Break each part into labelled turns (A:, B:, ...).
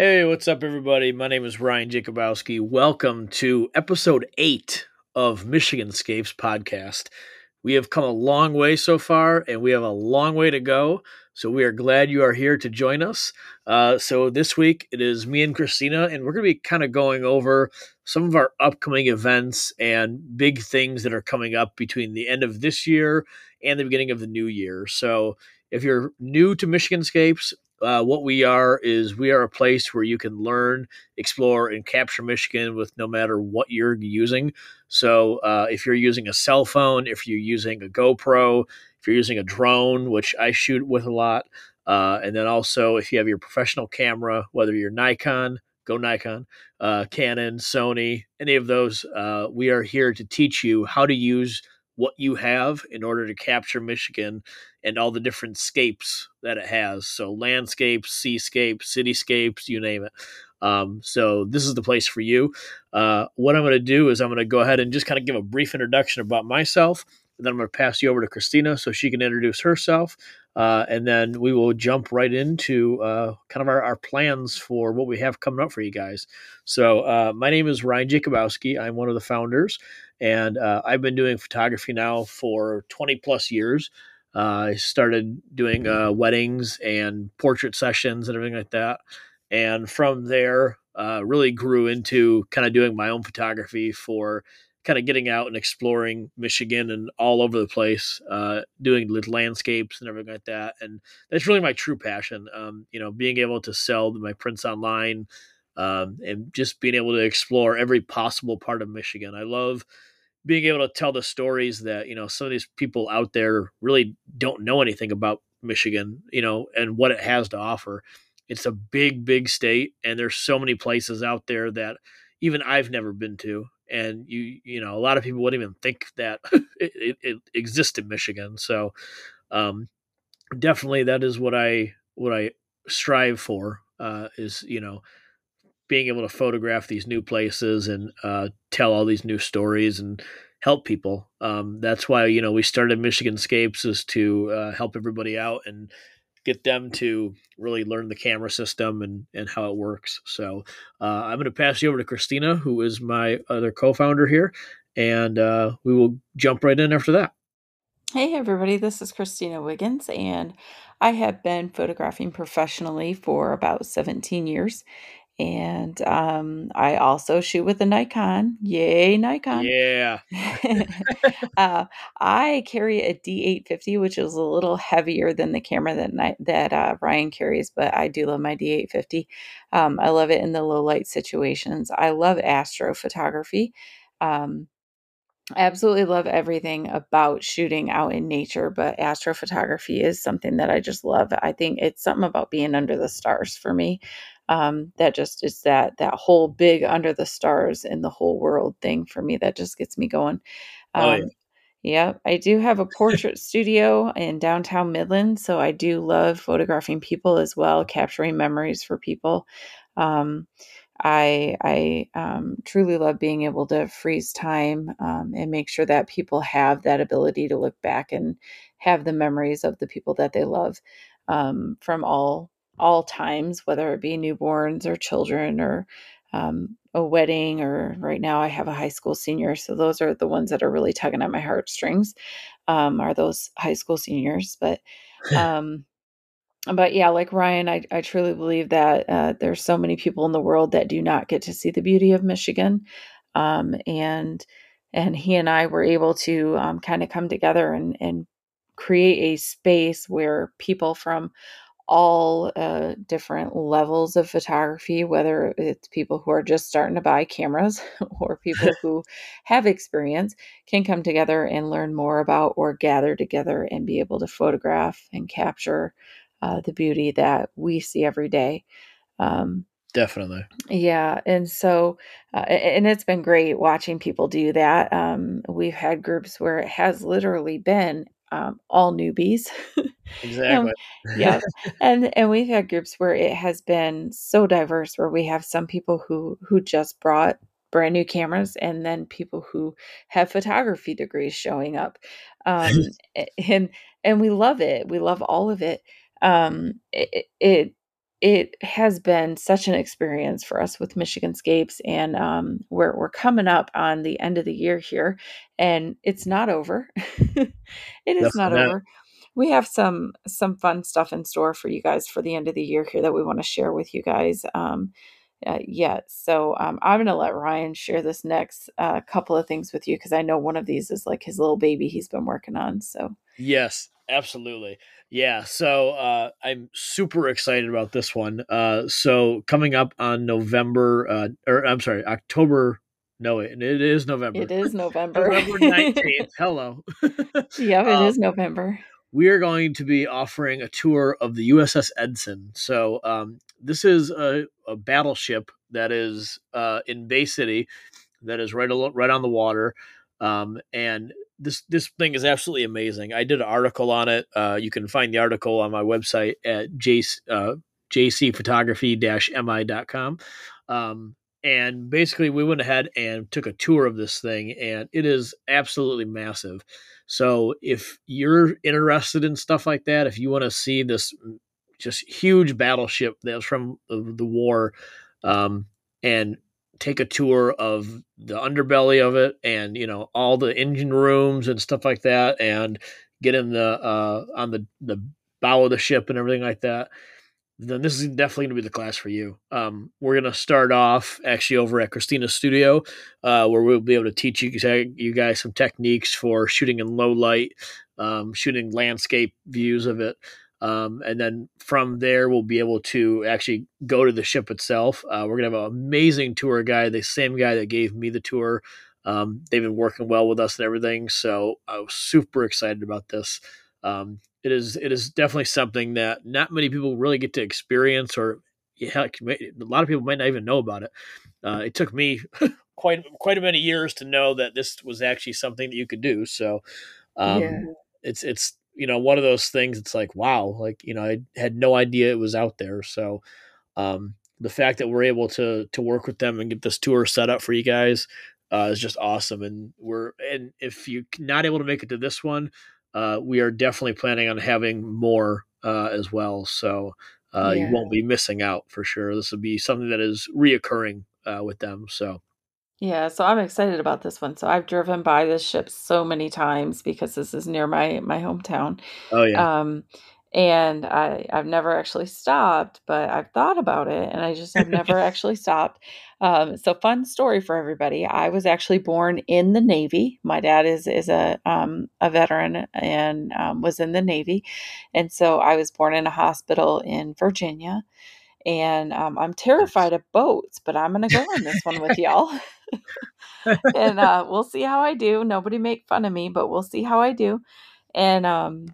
A: Hey, what's up, everybody? My name is Ryan Jacobowski. Welcome to episode eight of Michigan Scapes podcast. We have come a long way so far, and we have a long way to go. So we are glad you are here to join us. Uh, so this week it is me and Christina, and we're going to be kind of going over some of our upcoming events and big things that are coming up between the end of this year and the beginning of the new year. So if you're new to Michigan Scapes, uh, what we are is we are a place where you can learn, explore, and capture Michigan with no matter what you're using. So, uh, if you're using a cell phone, if you're using a GoPro, if you're using a drone, which I shoot with a lot, uh, and then also if you have your professional camera, whether you're Nikon, go Nikon, uh, Canon, Sony, any of those, uh, we are here to teach you how to use what you have in order to capture Michigan and all the different scapes that it has. So landscapes, seascapes, cityscapes, you name it. Um, so this is the place for you. Uh, what I'm going to do is I'm going to go ahead and just kind of give a brief introduction about myself. And then I'm going to pass you over to Christina so she can introduce herself. Uh, and then we will jump right into uh, kind of our, our, plans for what we have coming up for you guys. So, uh, my name is Ryan Jacobowski. I'm one of the founders, and uh, I've been doing photography now for 20 plus years. Uh, I started doing uh, weddings and portrait sessions and everything like that. And from there, really grew into kind of doing my own photography for kind of getting out and exploring Michigan and all over the place, uh, doing landscapes and everything like that. And that's really my true passion. Um, you know, being able to sell my prints online um, and just being able to explore every possible part of Michigan. I love being able to tell the stories that, you know, some of these people out there really don't know anything about Michigan, you know, and what it has to offer. It's a big, big state, and there's so many places out there that even I've never been to and you you know a lot of people wouldn't even think that it, it, it, exists in Michigan. So um, definitely that is what I what I strive for uh, is you know being able to photograph these new places and uh, tell all these new stories and help people. Um, that's why you know we started Michigan Scapes is to uh, help everybody out and get them to really learn the camera system and, and how it works. So uh, I'm going to pass you over to Christina, who is my other co-founder here, and uh, we will jump right in after that.
B: Hey everybody, this is Christina Wiggins, and I have been photographing professionally for about 17 years. And um, I also shoot with a Nikon. Yay, Nikon.
A: Yeah.
B: uh, I carry a D850, which is a little heavier than the camera that that uh, Ryan carries, but I do love my D850. Um, I love it in the low light situations. I love astrophotography. Um, I absolutely love everything about shooting out in nature, but astrophotography is something that I just love. I think it's something about being under the stars for me um, that just is that that whole big under the stars in the whole world thing for me that just gets me going. Um, oh, yeah. Um, yeah, I do have a portrait studio in downtown Midland, so I do love photographing people as well, capturing memories for people. Um, I I um, truly love being able to freeze time um, and make sure that people have that ability to look back and have the memories of the people that they love um, from all all times, whether it be newborns or children or um, a wedding, or right now I have a high school senior. So those are the ones that are really tugging at my heartstrings, um, are those high school seniors. But, um, but yeah, like Ryan, I, I truly believe that uh, there's so many people in the world that do not get to see the beauty of Michigan, um, and and he and I were able to um, kind of come together and and create a space where people from all uh, different levels of photography, whether it's people who are just starting to buy cameras or people who have experience, can come together and learn more about or gather together and be able to photograph and capture uh, the beauty that we see every day. Um,
A: Definitely.
B: Yeah. And so, uh, and it's been great watching people do that. Um, we've had groups where it has literally been um, all newbies.
A: Exactly.
B: and, yeah. And and we've had groups where it has been so diverse where we have some people who who just brought brand new cameras and then people who have photography degrees showing up. Um, and and we love it. We love all of it. Um, it, it it has been such an experience for us with Michigan Scapes, and um, we're we're coming up on the end of the year here, and it's not over. it is not over. We have some some fun stuff in store for you guys for the end of the year here that we want to share with you guys. Um, uh, yet, so um, I'm going to let Ryan share this next uh, couple of things with you because I know one of these is like his little baby he's been working on. So
A: yes, absolutely. Yeah, so uh, I'm super excited about this one. Uh, so coming up on November, uh, or I'm sorry, October. No, it, it is November.
B: It is November.
A: November 19th. Hello.
B: yep, it um, is November.
A: We are going to be offering a tour of the USS Edson. So um, this is a, a, battleship that is uh, in Bay City, that is right, right on the water. Um, and this this thing is absolutely amazing. I did an article on it. Uh, you can find the article on my website at jc, uh, jcphotography-mi.com. Um, and basically, we went ahead and took a tour of this thing, and it is absolutely massive. So, if you're interested in stuff like that, if you want to see this just huge battleship that was from the, war, um, and take a tour of the underbelly of it and you know all the engine rooms and stuff like that and get in the uh on the the bow of the ship and everything like that then this is definitely going to be the class for you. Um we're going to start off actually over at christina's studio uh where we'll be able to teach you, you guys some techniques for shooting in low light um shooting landscape views of it um, and then from there, we'll be able to actually go to the ship itself. Uh, we're going to have an amazing tour guide, the same guy that gave me the tour. Um, they've been working well with us and everything. So I was super excited about this. Um, it is it is definitely something that not many people really get to experience, or heck, a lot of people might not even know about it. Uh, it took me quite quite a many years to know that this was actually something that you could do. So um, yeah. it's it's you know one of those things it's like wow like you know i had no idea it was out there so um, the fact that we're able to to work with them and get this tour set up for you guys uh, is just awesome and we're and if you're not able to make it to this one uh, we are definitely planning on having more uh, as well so uh, yeah. you won't be missing out for sure this will be something that is reoccurring uh, with them so
B: yeah, so I'm excited about this one. So I've driven by this ship so many times because this is near my my hometown.
A: Oh yeah.
B: Um and I I've never actually stopped, but I've thought about it and I just have never actually stopped. Um so fun story for everybody. I was actually born in the Navy. My dad is is a um a veteran and um, was in the Navy. And so I was born in a hospital in Virginia and um, I'm terrified of boats, but I'm going to go on this one with y'all. and uh, we'll see how I do. Nobody make fun of me, but we'll see how I do. And um,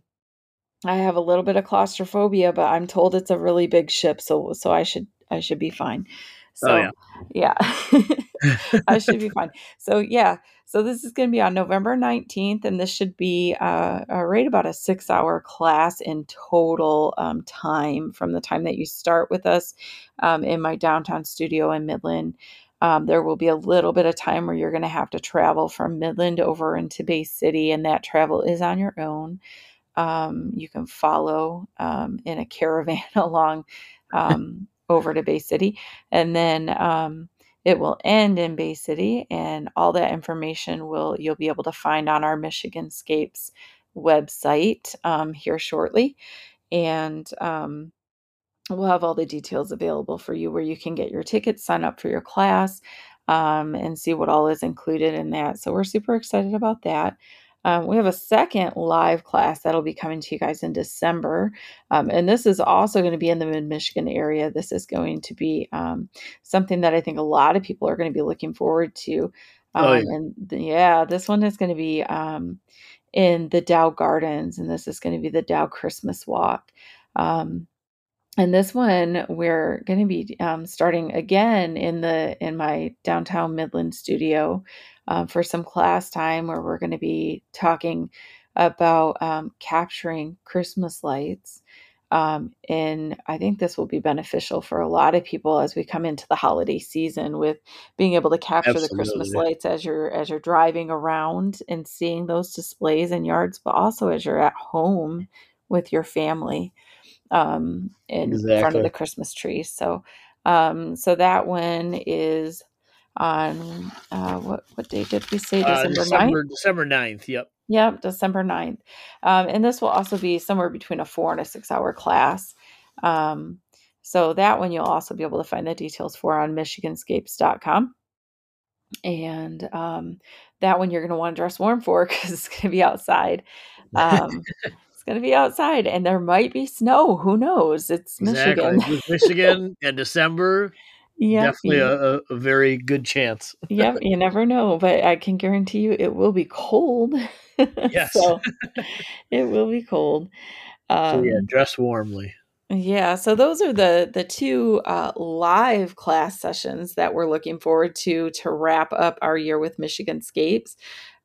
B: I have a little bit of claustrophobia, but I'm told it's a really big ship, so so I should I should be fine. Oh, so oh, yeah, yeah. I should be fine. So yeah, so this is going to be on November 19th, and this should be uh, right about a six hour class in total um, time from the time that you start with us um, in my downtown studio in Midland. Um, there will be a little bit of time where you're going to have to travel from Midland over into Bay City, and that travel is on your own. Um, you can follow um, in a caravan along um, over to Bay City, and then um, it will end in Bay City, and all that information will you'll be able to find on our Michigan Scapes website um, here shortly, and we'll have all the details available for you where you can get your tickets, sign up for your class, um, and see what all is included in that. So we're super excited about that. Um, we have a second live class that'll be coming to you guys in December. Um, and this is also going to be in the mid Michigan area. This is going to be um, something that I think a lot of people are going to be looking forward to. Oh, yeah. Um, and the, yeah, this one is going to be um, in the Dow Gardens, and this is going to be the Dow Christmas Walk. Um, and this one we're going to be um, starting again in the in my downtown midland studio um, for some class time where we're going to be talking about um, capturing christmas lights um, and i think this will be beneficial for a lot of people as we come into the holiday season with being able to capture Absolutely. the christmas lights as you're as you're driving around and seeing those displays in yards but also as you're at home with your family um, in exactly. front of the Christmas tree. So, um, so that one is on uh, what what day did we say?
A: December, uh, December 9th? December 9th. Yep.
B: Yep, December 9th. Um, and this will also be somewhere between a four and a six hour class. Um, so that one you'll also be able to find the details for on michiganscapes.com. And um, that one you're going to want to dress warm for because it's going to be outside. Um, it's going to be outside and there might be snow. Who knows? It's exactly. Michigan.
A: Michigan and December. Yeah, definitely a, a, very good chance.
B: yep, you never know, but I can guarantee you it will be cold. Yes, so it will be cold.
A: Um, so yeah, um, dress warmly.
B: Yeah, so those are the the two uh, live class sessions that we're looking forward to to wrap up our year with Michigan Scapes.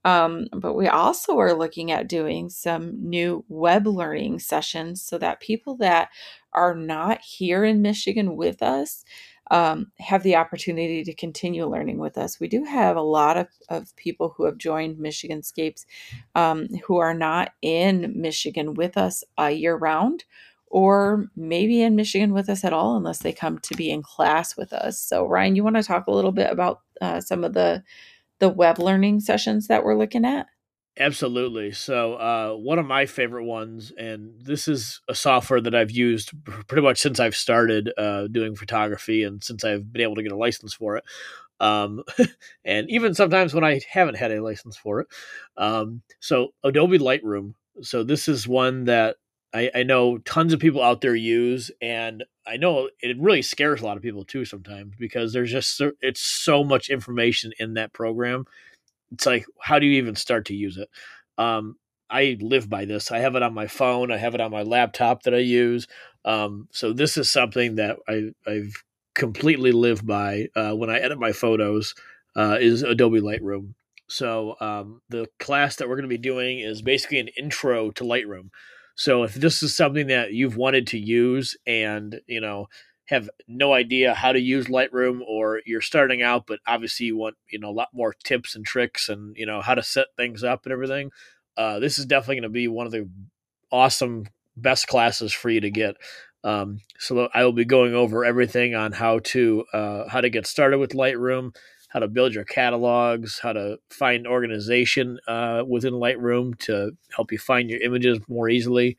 B: Um, but we also are looking at doing some new web learning sessions so that people that are not here in Michigan with us um, have the opportunity to continue learning with us. We do have a lot of, of people who have joined Michigan Scapes um, who are not in Michigan with us uh, year round or maybe in Michigan with us at all unless they come to be in class with us. So Ryan, you want to talk a little bit about uh, some of the the web learning sessions that we're looking at?
A: Absolutely. So, uh, one of my favorite ones, and this is a software that I've used pretty much since I've started uh, doing photography and since I've been able to get a license for it. Um, and even sometimes when I haven't had a license for it. Um, so, Adobe Lightroom. So, this is one that I, I know tons of people out there use, and I know it really scares a lot of people too sometimes because there's just it's so much information in that program. It's like how do you even start to use it? Um, I live by this. I have it on my phone. I have it on my laptop that I use. Um, so this is something that I, I've completely lived by uh, when I edit my photos. Uh, is Adobe Lightroom. So um, the class that we're going to be doing is basically an intro to Lightroom. So if this is something that you've wanted to use and, you know, have no idea how to use Lightroom or you're starting out, but obviously you want, you know, a lot more tips and tricks and, you know, how to set things up and everything, uh, this is definitely going to be one of the awesome, best classes for you to get. Um, so I will be going over everything on how to, uh, how to get started with Lightroom, how to build your catalogs, how to find organization uh, within Lightroom to help you find your images more easily.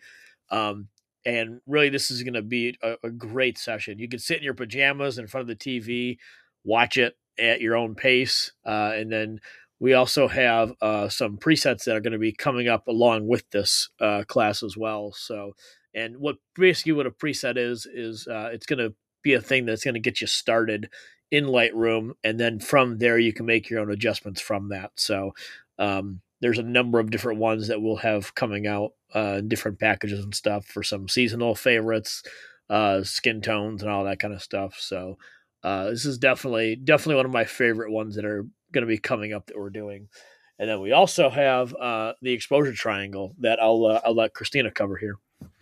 A: Um, and really, this is going to be a, a, great session. You can sit in your pajamas in front of the TV, watch it at your own pace, uh, and then we also have uh, some presets that are going to be coming up along with this uh, class as well. So, and what basically what a preset is is uh, it's going to be a thing that's going to get you started in Lightroom, and then from there you can make your own adjustments from that. So um, there's a number of different ones that we'll have coming out uh, in different packages and stuff for some seasonal favorites, uh, skin tones, and all that kind of stuff. So uh, this is definitely definitely one of my favorite ones that are going to be coming up that we're doing. And then we also have uh, the exposure triangle that I'll uh, I'll let Christina cover here.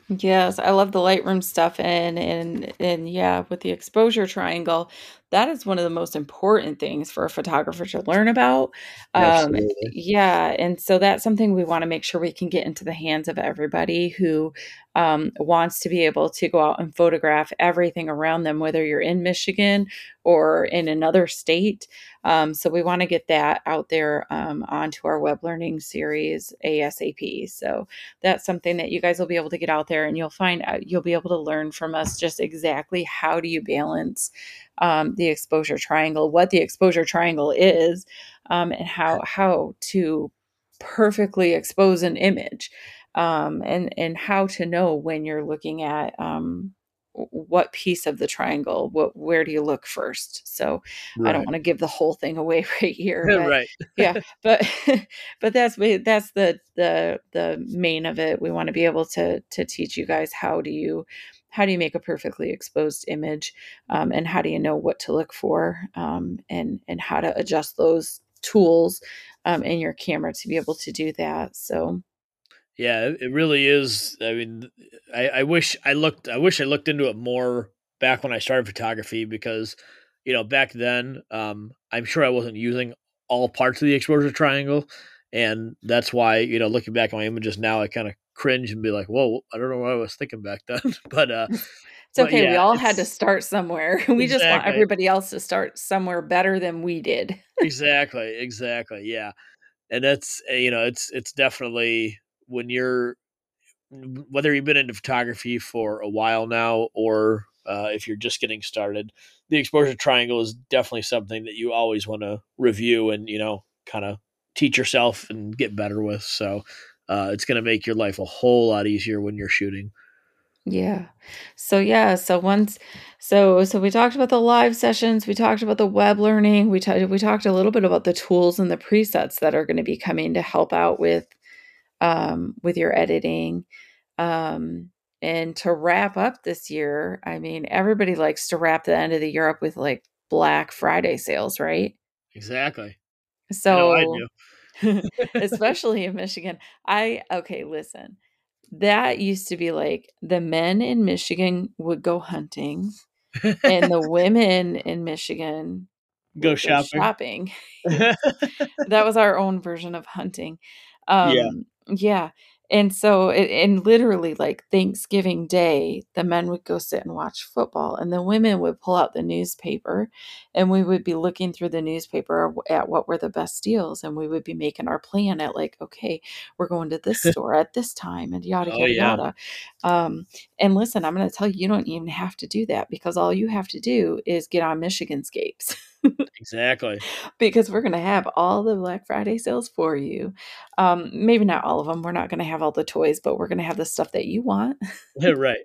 B: Yes, I love the Lightroom stuff and and and yeah, with the exposure triangle, that is one of the most important things for a photographer to learn about. Um, yeah, and so that's something we want to make sure we can get into the hands of everybody who um, wants to be able to go out and photograph everything around them, whether you're in Michigan or in another state. Um, so we want to get that out there um, onto our web learning series ASAP. So that's something that you guys will be able to get out there, and you'll find out you'll be able to learn from us just exactly how do you balance um, the exposure triangle, what the exposure triangle is, um, and how how to perfectly expose an image, um, and and how to know when you're looking at um, what piece of the triangle what where do you look first? So right. i don't want to give the whole thing away right here but, right. yeah but but that's that's the the the main of it. We want to be able to to teach you guys how do you how do you make a perfectly exposed image um, and how do you know what to look for um, and and how to adjust those tools um, in your camera to be able to do that so.
A: Yeah it really is i mean I, I wish i looked i wish i looked into it more back when i started photography because you know back then um, i'm sure i wasn't using all parts of the exposure triangle and that's why you know looking back on my images now, I kind of cringe and be like, "Whoa, I don't know what I was thinking back then." but uh,
B: it's okay. Yeah, we all had to start somewhere. we exactly. just want everybody else to start somewhere better than we did.
A: exactly, exactly. Yeah, and that's eh, you know, it's it's definitely when you're whether you've been into photography for a while now or uh, if you're just getting started, the exposure triangle is definitely something that you always want to review and you know kind of teach yourself and get better with. So uh, it's going to make your life a whole lot easier when you're shooting.
B: Yeah. So yeah, so once so so we talked about the live sessions, we talked about the web learning, we talked we talked a little bit about the tools and the presets that are going to be coming to help out with um with your editing. Um and to wrap up this year, I mean, everybody likes to wrap the end of the year up with like Black Friday sales, right?
A: Exactly.
B: So I, I especially in Michigan. I okay, listen. That used to be like the men in Michigan would go hunting and the women in Michigan
A: go shopping.
B: Go shopping. that was our own version of hunting. Um, yeah. Yeah. And so, it, and literally, like Thanksgiving Day, the men would go sit and watch football, and the women would pull out the newspaper, and we would be looking through the newspaper at what were the best deals, and we would be making our plan at like, okay, we're going to this store at this time, and yada oh, yada yeah. yada. Um, and listen, I'm going to tell you, you don't even have to do that because all you have to do is get on Michigan Scapes.
A: exactly.
B: Because we're going to have all the Black Friday sales for you. Um, maybe not all of them. We're not going to have all the toys, but we're going to have the stuff that you want.
A: yeah, right.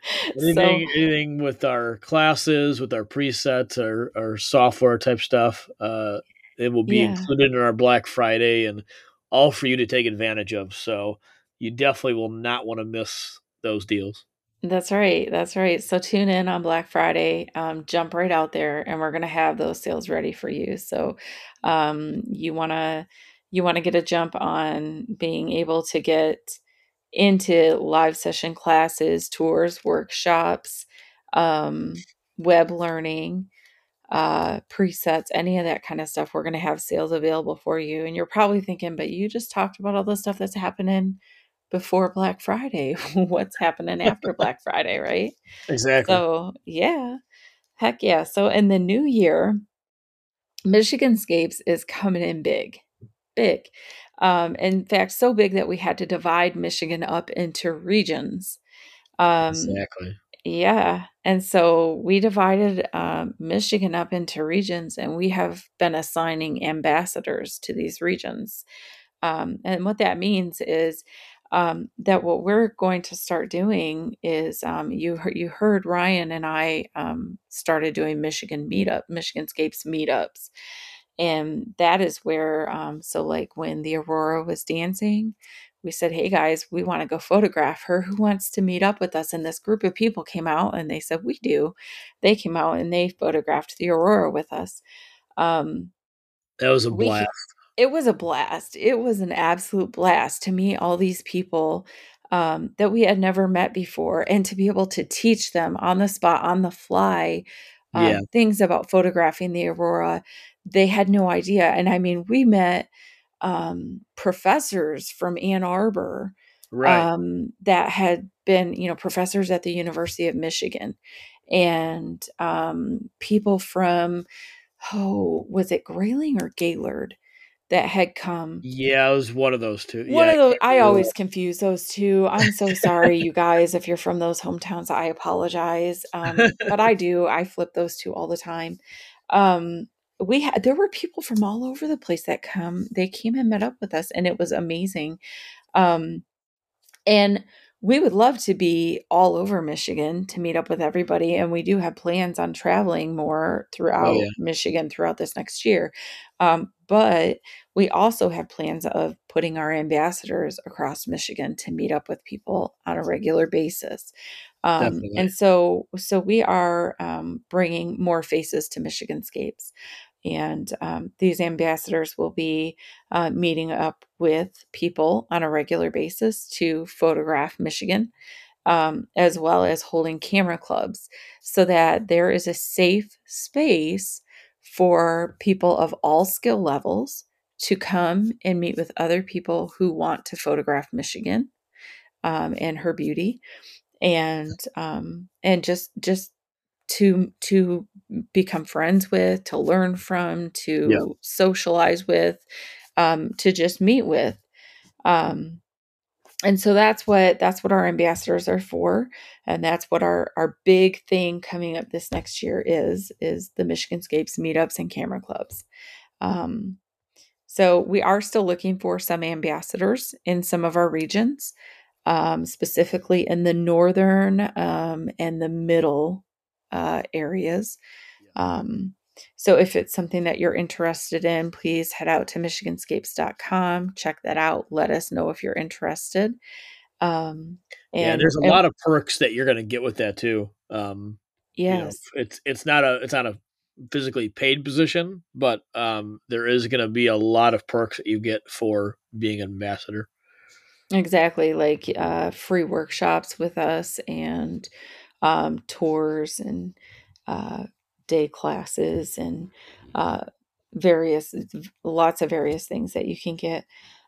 A: Anything, so, anything with our classes, with our presets, our, our software type stuff, uh, it will be yeah. included in our Black Friday and all for you to take advantage of. So you definitely will not want to miss those deals.
B: That's right. That's right. So tune in on Black Friday. Um, jump right out there, and we're going to have those sales ready for you. So um, you want to you want to get a jump on being able to get into live session classes, tours, workshops, um, web learning, uh, presets, any of that kind of stuff. We're going to have sales available for you. And you're probably thinking, but you just talked about all the stuff that's happening before Black Friday. What's happening after Black Friday, right?
A: Exactly.
B: So, yeah. Heck yeah. So, in the new year, Michigan Scapes is coming in big. Big. Um, in fact, so big that we had to divide Michigan up into regions. Um,
A: exactly.
B: Yeah. And so we divided um, Michigan up into regions, and we have been assigning ambassadors to these regions. Um, and what that means is um, that what we're going to start doing is um, you you heard Ryan and I um, started doing Michigan meetup, Michigan Scapes meetups, and that is where um, so like when the Aurora was dancing, we said, "Hey guys, we want to go photograph her. Who wants to meet up with us?" And this group of people came out and they said, "We do." They came out and they photographed the Aurora with us. Um,
A: that was a blast
B: it was a blast. It was an absolute blast to meet all these people um, that we had never met before and to be able to teach them on the spot, on the fly, um, yeah. things about photographing the aurora. They had no idea. And I mean, we met um, professors from Ann Arbor right. Um, that had been, you know, professors at the University of Michigan and um, people from, oh, was it Grayling or Gaylord? That had come.
A: Yeah, it was one of those two.
B: One
A: yeah,
B: of those. I always confuse those two. I'm so sorry, you guys. If you're from those hometowns, I apologize. Um, but I do. I flip those two all the time. Um, we had there were people from all over the place that come. They came and met up with us, and it was amazing. Um, and we would love to be all over Michigan to meet up with everybody. And we do have plans on traveling more throughout oh, yeah. Michigan throughout this next year. Um, but we also have plans of putting our ambassadors across Michigan to meet up with people on a regular basis. Um, and so, so we are um, bringing more faces to Michigan Scapes. And um, these ambassadors will be uh, meeting up with people on a regular basis to photograph Michigan, um, as well as holding camera clubs so that there is a safe space for people of all skill levels to come and meet with other people who want to photograph Michigan um, and her beauty, and um, and just just to to become friends with, to learn from, to
A: Yeah.
B: socialize with, um, to just meet with. Um, and so that's what that's what our ambassadors are for and that's what our our big thing coming up this next year is is the michigan scapes meetups and camera clubs um, so we are still looking for some ambassadors in some of our regions um, specifically in the northern um, and the middle uh, areas um, so if it's something that you're interested in, please head out to michiganscapes.com, check that out, let us know if you're interested. Um,
A: yeah,
B: and
A: there's a
B: and-
A: lot of perks that you're going to get with that too. Um, you know, it's it's not a it's not a physically paid position, but um, there is going to be a lot of perks that you get for being an ambassador.
B: exactly. Like uh, free workshops with us and um, tours and uh, day classes and uh, various, lots of various things that you can get.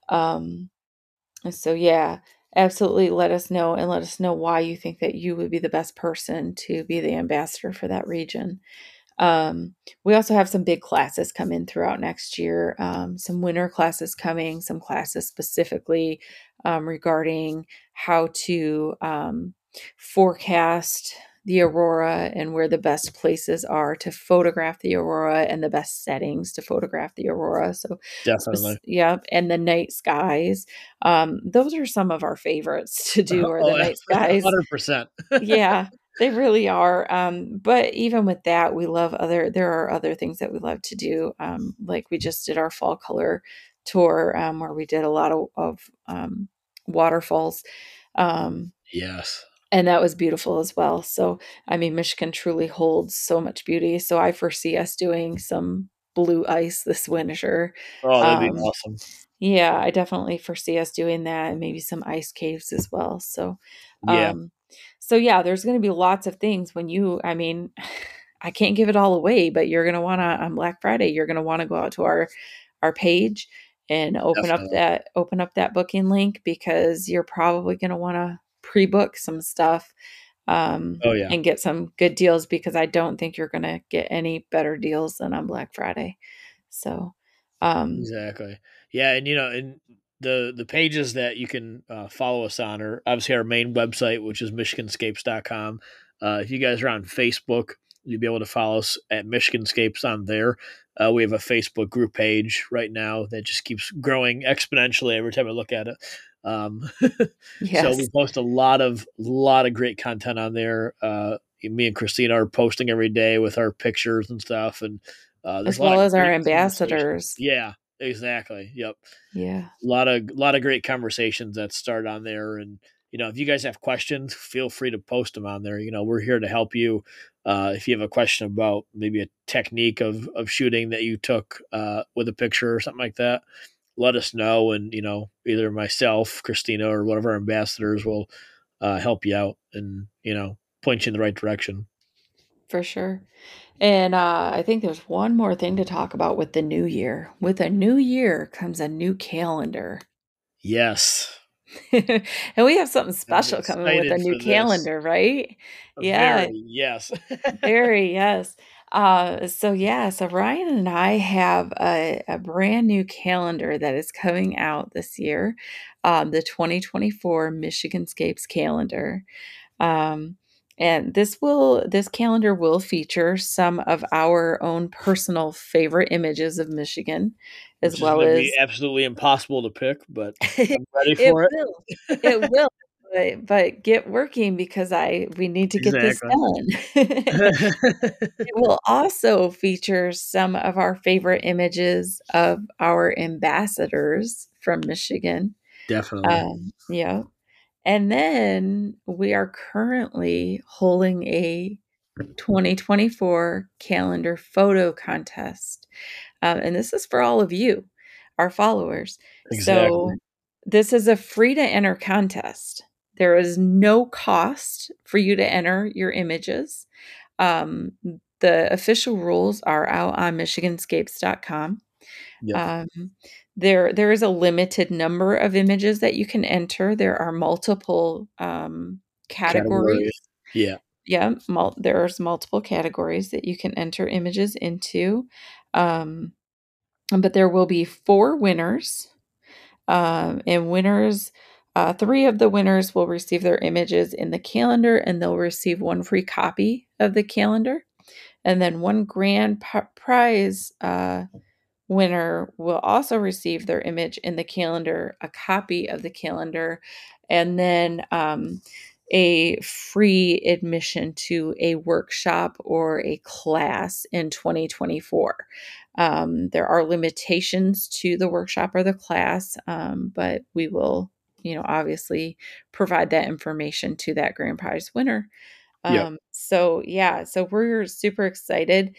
B: Um, so, yeah, absolutely let us know and let us know why you think that you would be the best person to be the ambassador for that region. Um, we also have some big classes coming throughout next year, um, some winter classes coming, some classes specifically um, regarding how to um, forecast the aurora and where the best places are to photograph the aurora and the best settings to photograph the aurora. So,
A: Definitely.
B: yeah, and the night skies. Um, those are some of our favorites to do, are the
A: Oh,
B: night skies
A: Hundred percent.
B: yeah they really are um but even with that we love other there are other things that we love to do um like we just did our fall color tour um where we did a lot of, of um waterfalls um
A: Yes.
B: And that was beautiful as well so i mean michigan truly holds so much beauty so i foresee us doing some blue ice this winter
A: Oh, that'd be
B: Um,
A: awesome.
B: yeah i definitely foresee us doing that and maybe some ice caves as well so
A: Yeah.
B: um, so yeah, there's going to be lots of things when you, I mean, I can't give it all away, but you're going to want to on Black Friday, you're going to want to go out to our our page and open
A: Definitely.
B: up that open up that booking link because you're probably going to want to pre-book some stuff um
A: Oh, yeah.
B: and get some good deals because I don't think you're going to get any better deals than on Black Friday. So, um
A: Exactly. Yeah, and you know, and the the pages that you can uh, follow us on are obviously our main website, which is michiganscapes.com. Uh, if you guys are on Facebook, you'll be able to follow us at Michiganscapes on there. Uh, we have a Facebook group page right now that just keeps growing exponentially every time I look at it. Um,
B: yes.
A: So we post a lot of lot of great content on there. Uh, me and Christina are posting every day with our pictures and stuff, and uh,
B: as well as our ambassadors.
A: Yeah, exactly. Yep,
B: Yeah.
A: a lot of lot of great conversations that start on there, and you know, if you guys have questions, feel free to post them on there. You know, we're here to help you. Uh, if you have a question about maybe a technique of of shooting that you took uh, with a picture or something like that, let us know, and you know, either myself, Christina, or one of our ambassadors will uh, help you out and you know point you in the right direction.
B: For sure. And uh, I think there's one more thing to talk about with the new year. With a new year comes a new calendar.
A: Yes,
B: and we have something special coming with a new
A: for this.
B: calendar, right? Yeah.
A: Very, yes,
B: Very, yes. Uh, so yeah, so Ryan and I have a, a brand new calendar that is coming out this year, um, the 2024 Michigan Scapes calendar. Um, and this will this calendar will feature some of our own personal favorite images of Michigan, as
A: Which
B: well as
A: be absolutely impossible to pick, but I'm ready for it.
B: will. It will. But, but get working because I we need to get this done. it will also feature some of our favorite images of our ambassadors from Michigan.
A: Definitely.
B: Um, yeah. And then we are currently holding a 2024 calendar photo contest. Um, and this is for all of you, our followers. So this is a free to enter contest. There is no cost for you to enter your images. Um, the official rules are out on michiganscapes.com.
A: Yep.
B: Um, there there is a limited number of images that you can enter. There are multiple um, categories. categories.
A: Yeah.
B: Yeah, mul- there's multiple categories that you can enter images into. Um, but there will be four winners. Um, and winners, uh, three of the winners will receive their images in the calendar and they'll receive one free copy of the calendar. And then one grand p- prize uh, winner will also receive their image in the calendar, a copy of the calendar, and then um, a free admission to a workshop or a class in 2024. Um, there are limitations to the workshop or the class, um, but we will, you know, obviously provide that information to that grand prize winner. Um, yep. So, yeah, so we're super excited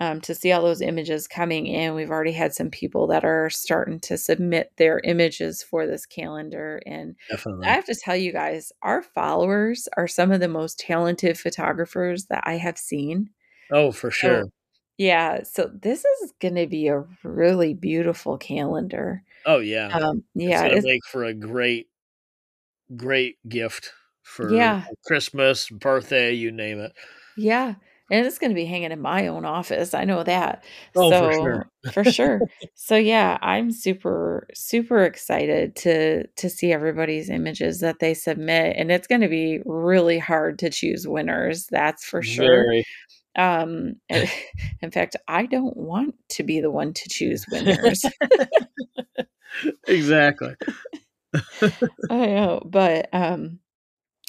B: um, to see all those images coming in. We've already had some people that are starting to submit their images for this calendar. And Definitely. I have to tell you guys, our followers are some of the most talented photographers that I have seen.
A: Oh, for sure.
B: So, yeah. So this is going to be a really beautiful calendar.
A: Oh, yeah. Um, yeah. It's going to make for a great, great gift for
B: yeah.
A: Christmas, birthday, you name it.
B: Yeah and it's going to be hanging in my own office. I know that. Oh, so, for sure. for sure. So yeah, I'm super super excited to to see everybody's images that they submit, and it's going to be really hard to choose winners. That's for sure. Very. Um, in fact, I don't want to be the one to choose winners.
A: exactly.
B: I know, but um,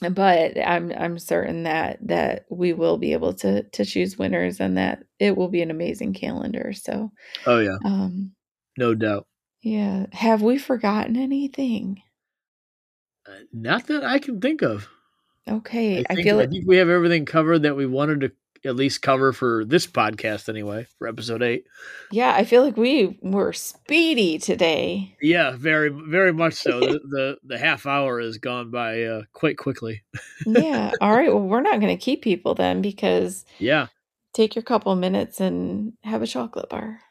B: but I'm I'm certain that that we will be able to to choose winners and that it will be an amazing calendar. So
A: Oh yeah. Um no doubt.
B: Yeah. Have we forgotten anything?
A: Uh, not that I can think of.
B: Okay.
A: I, think,
B: I feel
A: I think we have everything covered that we wanted to at least cover for this podcast anyway, for episode eight.
B: Yeah, I feel like we were speedy today.
A: Yeah, very, very much so. the, the, the half hour has gone by uh, quite quickly.
B: yeah. All right. Well, we're not going to keep people then because
A: yeah,
B: take your couple minutes and have a chocolate bar.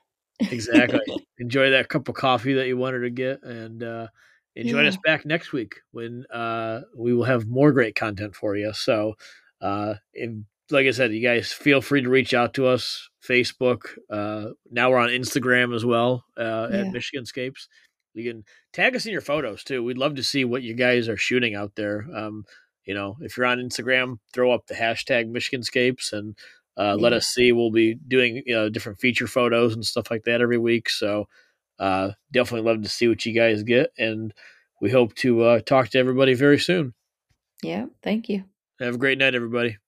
A: exactly. Enjoy that cup of coffee that you wanted to get, and uh, and join yeah. us back next week when uh, we will have more great content for you. So, uh, in like I said, you guys feel free to reach out to us. Facebook. Uh, now we're on Instagram as well uh, yeah. at Michiganscapes. You can tag us in your photos too. We'd love to see what you guys are shooting out there. Um, you know, if you're on Instagram, throw up the hashtag Michiganscapes and uh, yeah. let us see. We'll be doing you know different feature photos and stuff like that every week. So uh, definitely love to see what you guys get, and we hope to uh, talk to everybody very soon.
B: Yeah, thank you.
A: Have a great night, everybody.